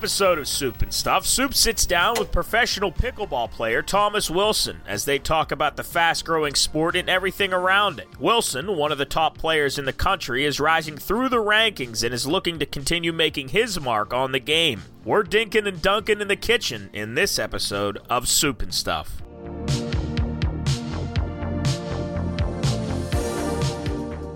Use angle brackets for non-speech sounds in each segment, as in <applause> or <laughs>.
episode of Soup and Stuff, Soup sits down with professional pickleball player Thomas Wilson as they talk about the fast growing sport and everything around it. Wilson, one of the top players in the country, is rising through the rankings and is looking to continue making his mark on the game. We're dinking and dunking in the kitchen in this episode of Soup and Stuff.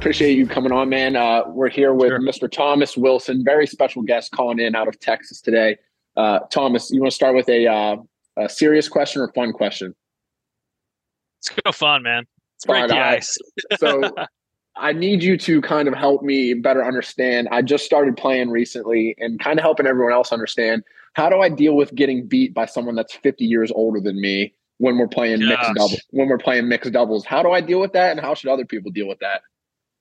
Appreciate you coming on, man. Uh, we're here with sure. Mr. Thomas Wilson, very special guest calling in out of Texas today. Uh, Thomas, you want to start with a, uh, a, serious question or fun question? Let's go fun, man. Let's break the ice. so <laughs> I need you to kind of help me better understand. I just started playing recently and kind of helping everyone else understand how do I deal with getting beat by someone that's 50 years older than me when we're playing Gosh. mixed doubles. When we're playing mixed doubles, how do I deal with that, and how should other people deal with that?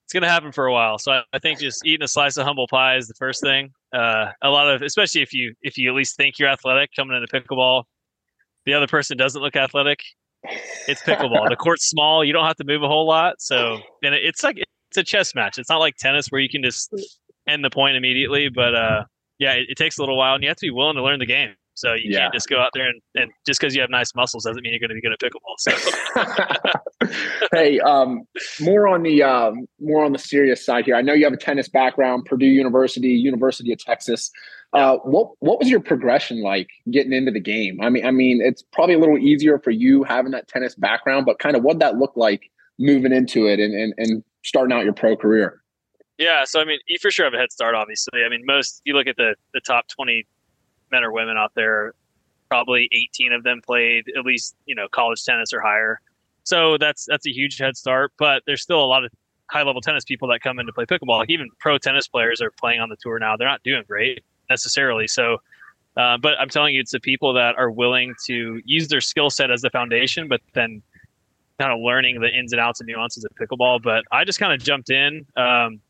It's going to happen for a while. So I, I, think just eating a slice of humble pie is the first thing. Uh, a lot of, especially if you if you at least think you're athletic coming into pickleball, the other person doesn't look athletic. It's pickleball. the <laughs> court's small. You don't have to move a whole lot. So and it, it's like it's a chess match. It's not like tennis where you can just end the point immediately. But uh, yeah, it, it takes a little while, and you have to be willing to learn the game. So you yeah. can't just go out there and, and just because you have nice muscles doesn't mean you're going to be good at pickleball. So. <laughs> hey, um, more on the um, more on the serious side here. I know you have a tennis background, Purdue University, University of Texas. Uh, what what was your progression like getting into the game? I mean, I mean, it's probably a little easier for you having that tennis background, but kind of what that look like moving into it and, and, and starting out your pro career. Yeah, so I mean, you for sure have a head start. Obviously, I mean, most you look at the the top twenty men or women out there, probably 18 of them played at least you know college tennis or higher. So that's that's a huge head start. But there's still a lot of high level tennis people that come in to play pickleball. Like even pro tennis players are playing on the tour now. They're not doing great necessarily. So, uh, but I'm telling you, it's the people that are willing to use their skill set as the foundation, but then kind of learning the ins and outs and nuances of pickleball. But I just kind of jumped in. Um,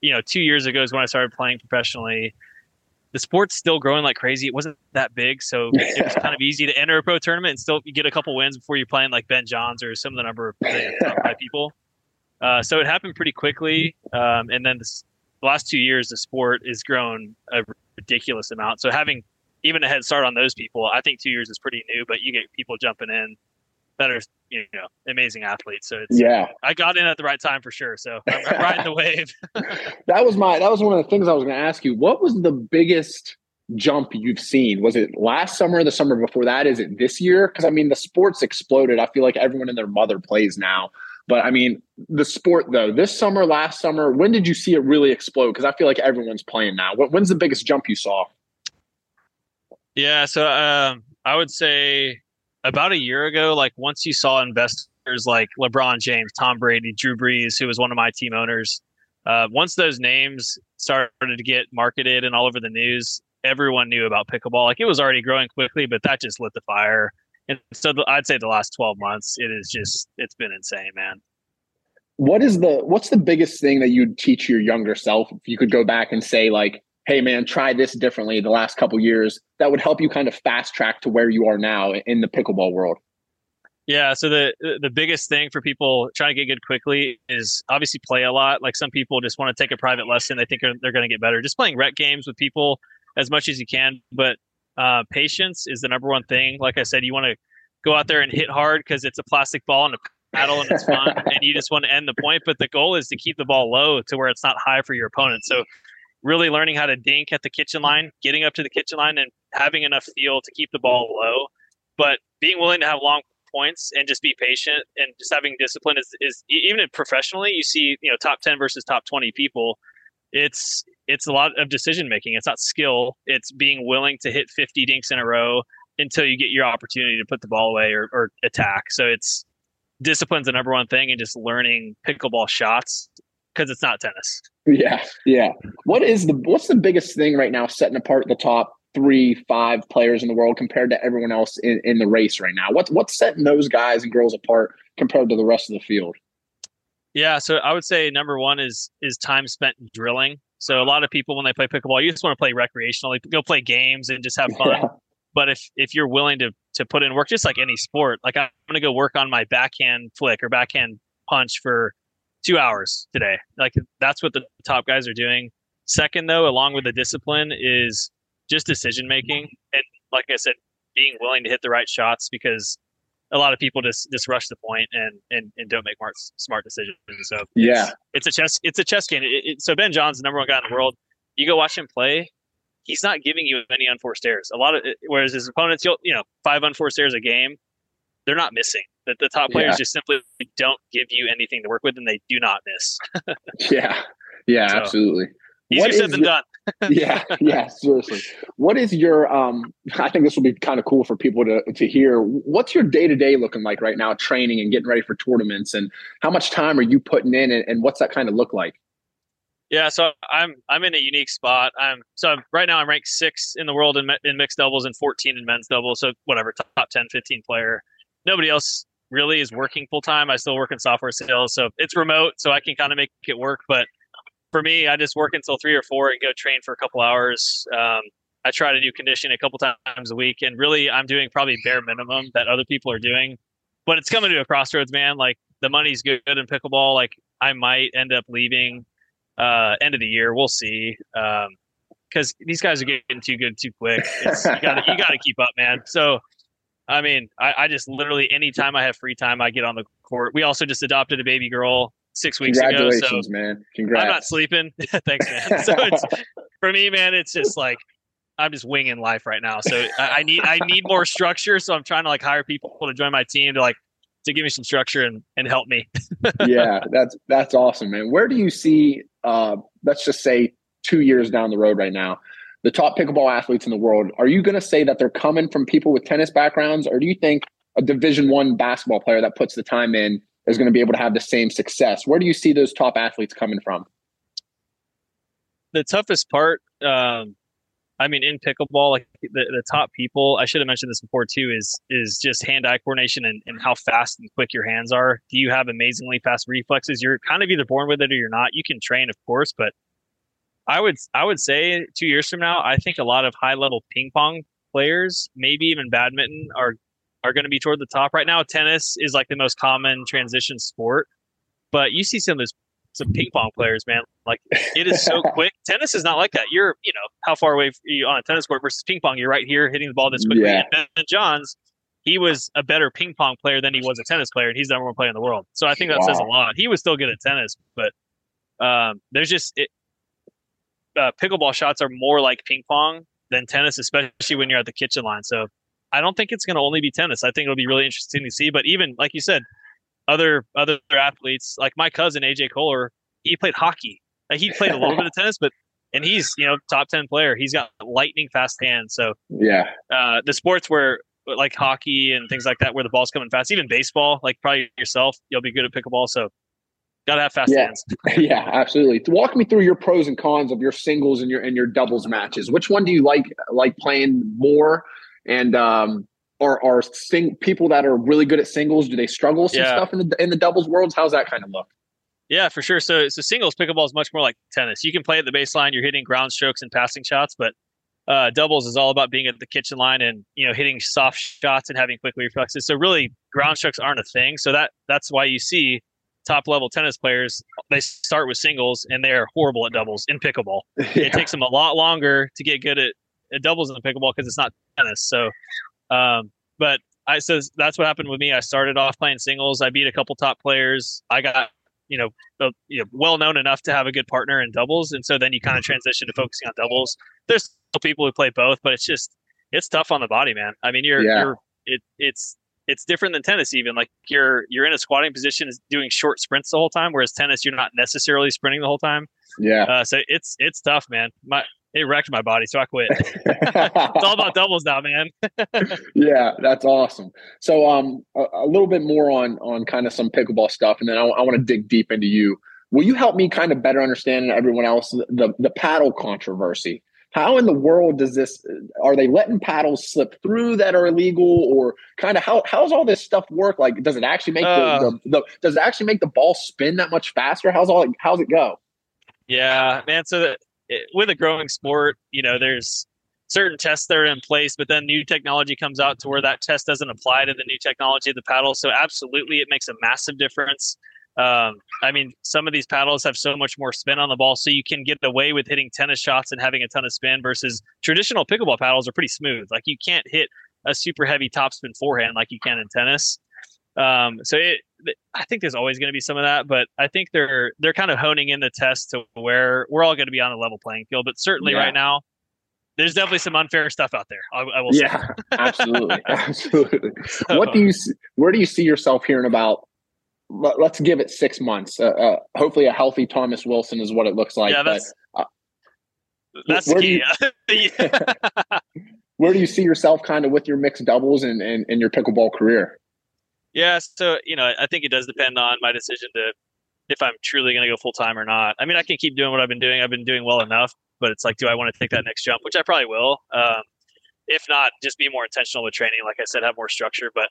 you know, two years ago is when I started playing professionally the sport's still growing like crazy. It wasn't that big, so <laughs> it was kind of easy to enter a pro tournament and still get a couple wins before you're playing like Ben Johns or some of the number of <laughs> people. Uh, so it happened pretty quickly, um, and then this, the last two years, the sport has grown a ridiculous amount. So having even a head start on those people, I think two years is pretty new. But you get people jumping in that are you know amazing athletes. So it's yeah, I got in at the right time for sure. So I'm, I'm riding the wave. <laughs> that was my that was one of the things I was going to ask you. What was the biggest jump you've seen? Was it last summer, the summer before that? Is it this year? Because I mean, the sports exploded. I feel like everyone and their mother plays now. But I mean, the sport though, this summer, last summer, when did you see it really explode? Because I feel like everyone's playing now. When's the biggest jump you saw? Yeah, so um, I would say about a year ago, like once you saw investors like LeBron James, Tom Brady, Drew Brees, who was one of my team owners, uh, once those names started to get marketed and all over the news, everyone knew about pickleball. Like it was already growing quickly, but that just lit the fire. And so the, I'd say the last 12 months, it is just, it's been insane, man. What is the, what's the biggest thing that you'd teach your younger self if you could go back and say, like, hey man try this differently the last couple years that would help you kind of fast track to where you are now in the pickleball world. Yeah so the the biggest thing for people trying to get good quickly is obviously play a lot. Like some people just want to take a private lesson. They think they're going to get better. Just playing rec games with people as much as you can but uh, patience is the number one thing. Like i said you want to go out there and hit hard because it's a plastic ball and a paddle and it's fun and you just want to end the point but the goal is to keep the ball low to where it's not high for your opponent. So really learning how to dink at the kitchen line, getting up to the kitchen line and having enough feel to keep the ball low, but being willing to have long points and just be patient and just having discipline is, is even professionally, you see, you know, top 10 versus top 20 people. It's, it's a lot of decision making. It's not skill. It's being willing to hit 50 dinks in a row until you get your opportunity to put the ball away or, or attack. So it's discipline's the number one thing and just learning pickleball shots because it's not tennis. Yeah, yeah. What is the what's the biggest thing right now setting apart the top three, five players in the world compared to everyone else in, in the race right now? What's what's setting those guys and girls apart compared to the rest of the field? Yeah, so I would say number one is is time spent drilling. So a lot of people when they play pickleball, you just want to play recreationally, go play games and just have <laughs> fun. Yeah. But if if you're willing to to put in work, just like any sport, like I'm going to go work on my backhand flick or backhand punch for two hours today. Like that's what the top guys are doing. Second, though, along with the discipline, is just decision making and like I said, being willing to hit the right shots because a lot of people just just rush the point and and, and don't make smart smart decisions. So yeah, it's, it's a chess it's a chess game. It, it, so Ben John's the number one guy in the world. You go watch him play. He's not giving you any unforced errors. A lot of whereas his opponents, you'll you know five unforced errors a game. They're not missing. That the top players yeah. just simply don't give you anything to work with, and they do not miss. <laughs> yeah, yeah, so, absolutely. Easier what said than done. <laughs> yeah, yeah, seriously. What is your um I think this will be kind of cool for people to to hear. What's your day-to-day looking like right now training and getting ready for tournaments and how much time are you putting in and, and what's that kind of look like? Yeah, so I'm I'm in a unique spot. I'm so I'm, right now I'm ranked 6 in the world in in mixed doubles and 14 in men's doubles, so whatever, top 10, 15 player. Nobody else really is working full time. I still work in software sales, so it's remote, so I can kind of make it work, but for me, I just work until three or four and go train for a couple hours. Um, I try to do conditioning a couple times a week, and really, I'm doing probably bare minimum that other people are doing. But it's coming to a crossroads, man. Like the money's good in pickleball. Like I might end up leaving uh, end of the year. We'll see. Um, because these guys are getting too good too quick. It's, you got to keep up, man. So, I mean, I, I just literally anytime I have free time, I get on the court. We also just adopted a baby girl six weeks ago. So man. Congrats. I'm not sleeping. <laughs> Thanks, man. <laughs> So it's for me, man, it's just like I'm just winging life right now. So I, I, need I need more structure. So I'm trying to like hire people to join my team to like to give me some structure and and help me. <laughs> yeah, that's that's awesome, man. Where do you see uh let's just say two years down the road right now? The top pickleball athletes in the world. Are you going to say that they're coming from people with tennis backgrounds, or do you think a Division One basketball player that puts the time in is going to be able to have the same success. Where do you see those top athletes coming from? The toughest part, um, I mean, in pickleball, like the, the top people, I should have mentioned this before too, is is just hand-eye coordination and, and how fast and quick your hands are. Do you have amazingly fast reflexes? You're kind of either born with it or you're not. You can train, of course, but I would I would say two years from now, I think a lot of high-level ping pong players, maybe even badminton, are are going to be toward the top. Right now, tennis is like the most common transition sport, but you see some of those some ping pong players, man. Like it is so <laughs> quick. Tennis is not like that. You're, you know, how far away are you on a tennis court versus ping pong? You're right here hitting the ball this quickly. Yeah. And Ben Johns, he was a better ping pong player than he was a tennis player, and he's the number one player in the world. So I think that wow. says a lot. He was still good at tennis, but um, there's just it, uh, pickleball shots are more like ping pong than tennis, especially when you're at the kitchen line. So I don't think it's going to only be tennis. I think it'll be really interesting to see. But even like you said, other other athletes like my cousin AJ Koller, he played hockey. Like he played a little bit of <laughs> tennis, but and he's you know top ten player. He's got lightning fast hands. So yeah, uh, the sports where like hockey and things like that, where the ball's coming fast, even baseball, like probably yourself, you'll be good at pickleball. So gotta have fast yeah. hands. <laughs> yeah, absolutely. Walk me through your pros and cons of your singles and your and your doubles matches. Which one do you like like playing more? And um, are are sing- people that are really good at singles? Do they struggle with some yeah. stuff in the in the doubles worlds? How's that kind of look? Yeah, for sure. So, so singles pickleball is much more like tennis. You can play at the baseline. You're hitting ground strokes and passing shots, but uh, doubles is all about being at the kitchen line and you know hitting soft shots and having quick reflexes. So really, ground strokes aren't a thing. So that that's why you see top level tennis players they start with singles and they are horrible at doubles in pickleball. <laughs> Yeah. It takes them a lot longer to get good at it doubles in the pickleball because it's not tennis. So, um, but I says that's what happened with me. I started off playing singles. I beat a couple top players. I got you know, uh, you know well known enough to have a good partner in doubles, and so then you kind of transition to focusing on doubles. There's still people who play both, but it's just it's tough on the body, man. I mean, you're yeah. you're it it's it's different than tennis even like you're you're in a squatting position doing short sprints the whole time whereas tennis you're not necessarily sprinting the whole time yeah uh, so it's it's tough man my it wrecked my body, so I quit. <laughs> it's all about doubles now, man. <laughs> yeah, that's awesome. So, um, a, a, little bit more on on kind of some pickleball stuff, and then I, I want to dig deep into you. Will you help me kind of better understand everyone else the the paddle controversy? How in the world does this? Are they letting paddles slip through that are illegal, or kind of how how's all this stuff work? Like, does it actually make uh, the, the, the does it actually make the ball spin that much faster? How's all how's it go? Yeah, man. So the, with a growing sport, you know, there's certain tests that are in place, but then new technology comes out to where that test doesn't apply to the new technology of the paddle. So absolutely, it makes a massive difference. Um, I mean, some of these paddles have so much more spin on the ball, so you can get away with hitting tennis shots and having a ton of spin versus traditional pickleball paddles are pretty smooth. Like you can't hit a super heavy topspin forehand like you can in tennis. Um, so it, I think there's always going to be some of that, but I think they're they're kind of honing in the test to where we're all going to be on a level playing field. But certainly yeah. right now, there's definitely some unfair stuff out there. I, I will yeah, say. absolutely, <laughs> absolutely. What do you where do you see yourself hearing about? Let, us give it six months. Uh, uh, hopefully, a healthy Thomas Wilson is what it looks like. Yeah, that's but, uh, that's key. You, <laughs> <laughs> where do you see yourself kind of with your mixed doubles and, and, and your pickleball career? Yeah, so you know, I think it does depend on my decision to if I'm truly going to go full time or not. I mean, I can keep doing what I've been doing. I've been doing well enough, but it's like, do I want to take that next jump? Which I probably will. Um, if not, just be more intentional with training. Like I said, have more structure. But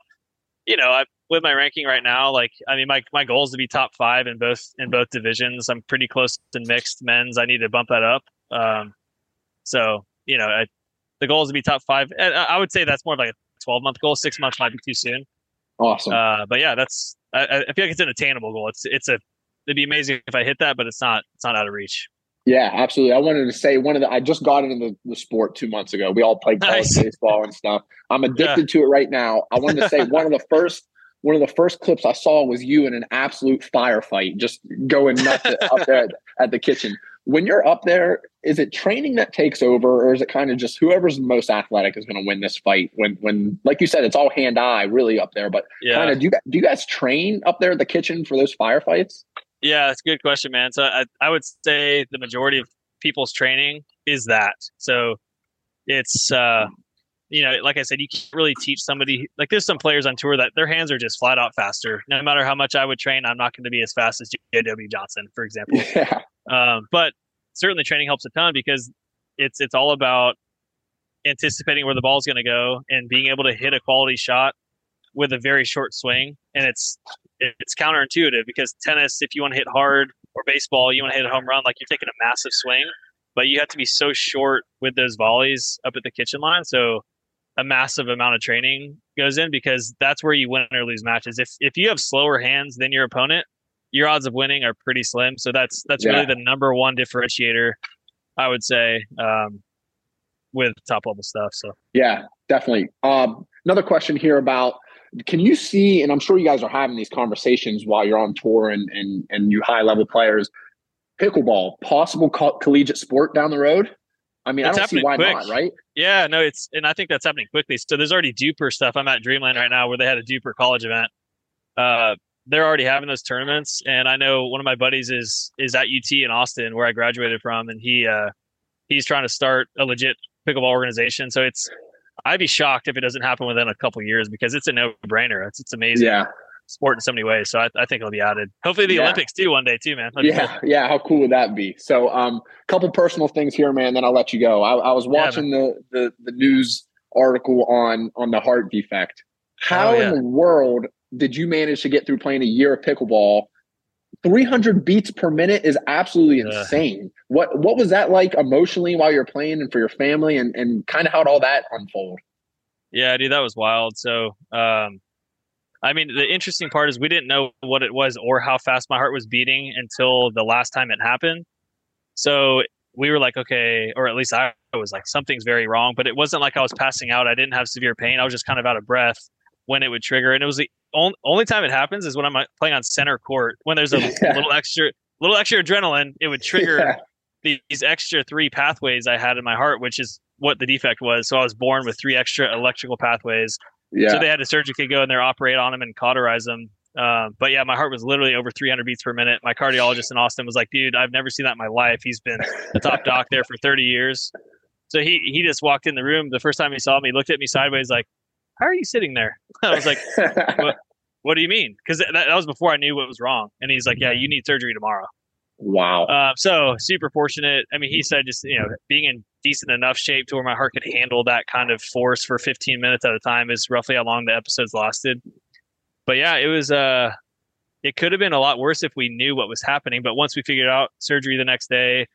you know, I, with my ranking right now, like I mean, my my goal is to be top five in both in both divisions. I'm pretty close to mixed men's. I need to bump that up. Um, so you know, I, the goal is to be top five. I would say that's more like a 12 month goal. Six months might be too soon. Awesome. Uh, but yeah, that's I, I, feel like it's an attainable goal. It's it's a it'd be amazing if I hit that, but it's not it's not out of reach. Yeah, absolutely. I wanted to say one of the I just got into the, the sport two months ago. We all played <laughs> college nice. baseball and stuff. I'm addicted yeah. to it right now. I wanted to say <laughs> one of the first one of the first clips I saw was you in an absolute firefight, just going nuts up there at, at the kitchen when you're up there, is it training that takes over, or is it kind of just whoever's most athletic is going to win this fight? When, when, like you said, it's all hand eye really up there. But yeah. kind of, do you do you guys train up there at the kitchen for those firefights? Yeah, it's a good question, man. So I, I would say the majority of people's training is that. So it's uh, you know, like I said, you can't really teach somebody like there's some players on tour that their hands are just flat out faster. No matter how much I would train, I'm not going to be as fast as J.W. Johnson, for example. <laughs> Yeah. Um, but certainly training helps a ton because it's it's all about anticipating where the ball's going to go and being able to hit a quality shot with a very short swing. And it's it's counterintuitive because tennis, if you want to hit hard, or baseball, you want to hit a home run, like you're taking a massive swing, but you have to be so short with those volleys up at the kitchen line. So a massive amount of training goes in because that's where you win or lose matches. If if you have slower hands than your opponent, your odds of winning are pretty slim. So that's that's yeah. really the number one differentiator, I would say, um, with top level stuff. So yeah, definitely. Um, another question here about can you see, and I'm sure you guys are having these conversations while you're on tour and and and you high level players, pickleball possible co- collegiate sport down the road. I mean, it's I don't see why quick. not, right? Yeah, no, it's and I think that's happening quickly. So there's already DUPR stuff. I'm at Dreamland right now where they had a DUPR college event. Uh, they're already having those tournaments, and I know one of my buddies is is at UT in Austin where I graduated from, and he uh, he's trying to start a legit pickleball organization. So it's I'd be shocked if it doesn't happen within a couple years because it's a no brainer. It's it's amazing. Yeah sport in so many ways. So I, I think it'll be added. Hopefully the yeah. Olympics too one day too, man. That'd yeah, cool. yeah. How cool would that be? So, um, couple personal things here, man. Then I'll let you go. I, I was watching yeah, the, the the news article on on the heart defect. How oh, yeah. in the world did you manage to get through playing a year of pickleball? 300 beats per minute is absolutely insane. What what was that like emotionally while you're playing and for your family and and kind of how'd all that unfold? Yeah, dude, that was wild. So, um, I mean, the interesting part is we didn't know what it was or how fast my heart was beating until the last time it happened. So we were like, okay, or at least I was like, something's very wrong. But it wasn't like I was passing out. I didn't have severe pain. I was just kind of out of breath when it would trigger. And it was the only, only time it happens is when I'm playing on center court. When there's a <laughs> yeah. little extra, little extra adrenaline, it would trigger yeah. these extra three pathways I had in my heart, which is what the defect was. So I was born with three extra electrical pathways yeah. So they had a surgically go in there, operate on them, and cauterize them. Um, but yeah, my heart was literally over 300 beats per minute. My cardiologist in Austin was like, "Dude, I've never seen that in my life." He's been the top doc there for 30 years. So he he just walked in the room the first time he saw me, looked at me sideways, like, "How are you sitting there?" <laughs> I was like, <laughs> "What, what do you mean?" Because that, that was before I knew what was wrong. And he's like, "Yeah, you need surgery tomorrow." Wow. Uh, so super fortunate. I mean, he said just you know being in decent enough shape to where my heart could handle that kind of force for 15 minutes at a time is roughly how long the episodes lasted. But yeah, it was uh it could have been a lot worse if we knew what was happening. But once we figured out surgery the next day,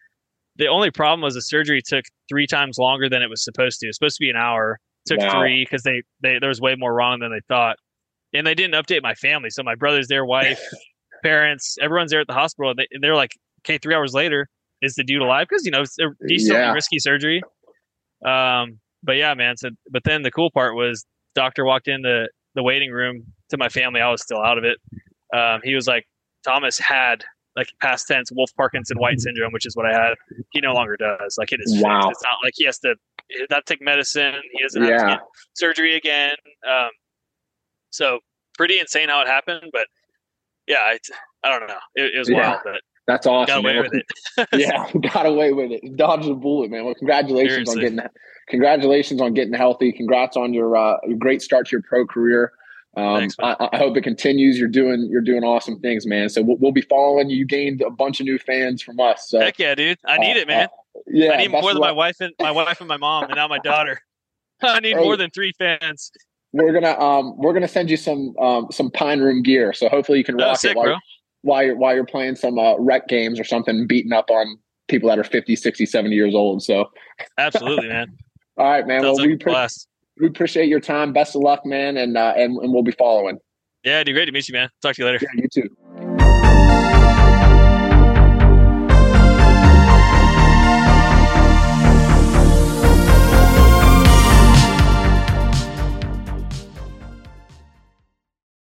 the only problem was the surgery took three times longer than it was supposed to. It was supposed to be an hour. Took wow. three because they, they there was way more wrong than they thought. And they didn't update my family. So my brother's their wife <laughs> parents, everyone's there at the hospital. And, they, are like, okay, three hours later, is the dude alive? Because you know it's a decently yeah. risky surgery. Um, but yeah, man. So, but then the cool part was, doctor walked into the waiting room to my family. I was still out of it. Um, he was like, Thomas had like past tense Wolff Parkinson White syndrome, which is what I had. He no longer does. Like it is wow. fixed. It's not like he has to not take medicine. He doesn't have surgery again. Um, so pretty insane how it happened, but yeah, I, I don't know. It, it was yeah. wild, but that's awesome. Got away man. with it. <laughs> <laughs> yeah, got away with it. Dodged the bullet, man. Well, congratulations Seriously. on getting congratulations on getting healthy. Congrats on your uh, your great start to your pro career. Um, Thanks, I, I, hope it continues. You're doing you're doing awesome things, man. So we'll, we'll, be following you. You gained a bunch of new fans from us. So. Heck yeah, dude! I need uh, it, man. Yeah, I need more than my wife and my wife and my mom, and now my daughter. <laughs> I need hey, more than three fans. We're gonna um we're gonna send you some um some pine room gear. So hopefully you can rock oh, sick, it while, while you're while you're playing some uh, rec games or something, beating up on people that are 50, 60, 70 years old. So <laughs> absolutely, man. All right, man. Sounds well, like we, pre- we appreciate your time. Best of luck, man, and uh, and, and we'll be following. Yeah, dude, great to meet you, man. Talk to you later. Yeah, you too.